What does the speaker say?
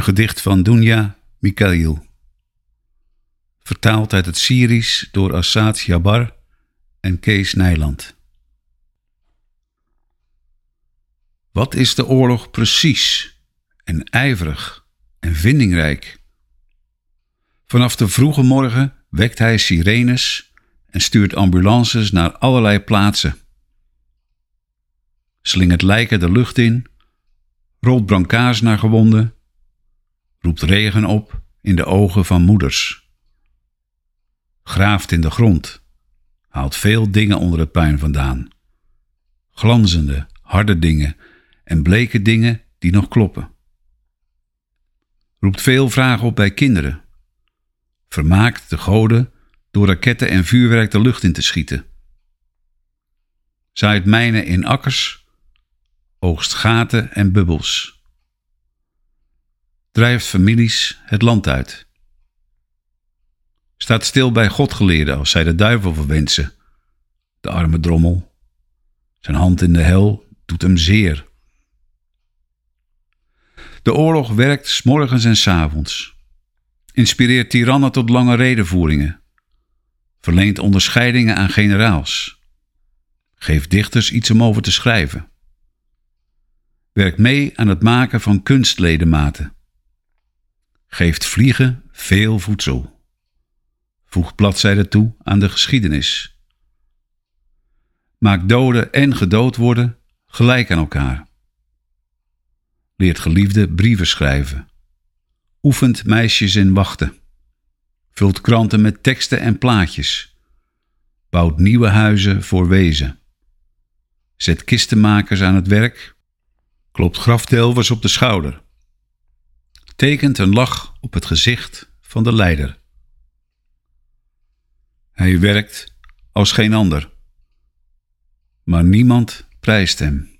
Een gedicht van Dunja Mikhail. Vertaald uit het Syrisch door Assad Jabar en Kees Nijland. Wat is de oorlog precies en ijverig en vindingrijk? Vanaf de vroege morgen wekt hij sirenes en stuurt ambulances naar allerlei plaatsen. Slingert lijken de lucht in, rolt brancards naar gewonden, roept regen op in de ogen van moeders. Graaft in de grond, haalt veel dingen onder het puin vandaan. Glanzende, harde dingen en bleke dingen die nog kloppen. Roept veel vragen op bij kinderen. Vermaakt de goden door raketten en vuurwerk de lucht in te schieten. Zaait mijnen in akkers, oogst gaten en bubbels. Drijft families het land uit. Staat stil bij Godgeleerden als zij de duivel verwensen. De arme drommel. Zijn hand in de hel doet hem zeer. De oorlog werkt s morgens en s avonds. Inspireert tirannen tot lange redenvoeringen. Verleent onderscheidingen aan generaals. Geeft dichters iets om over te schrijven. Werkt mee aan het maken van kunstledematen. Geeft vliegen veel voedsel. Voegt bladzijden toe aan de geschiedenis. Maakt doden en gedood worden gelijk aan elkaar. Leert geliefde brieven schrijven, oefent meisjes in wachten, vult kranten met teksten en plaatjes, bouwt nieuwe huizen voor wezen, zet kistenmakers aan het werk, klopt grafdelvers op de schouder, tekent een lach op het gezicht van de leider. Hij werkt als geen ander, maar niemand prijst hem.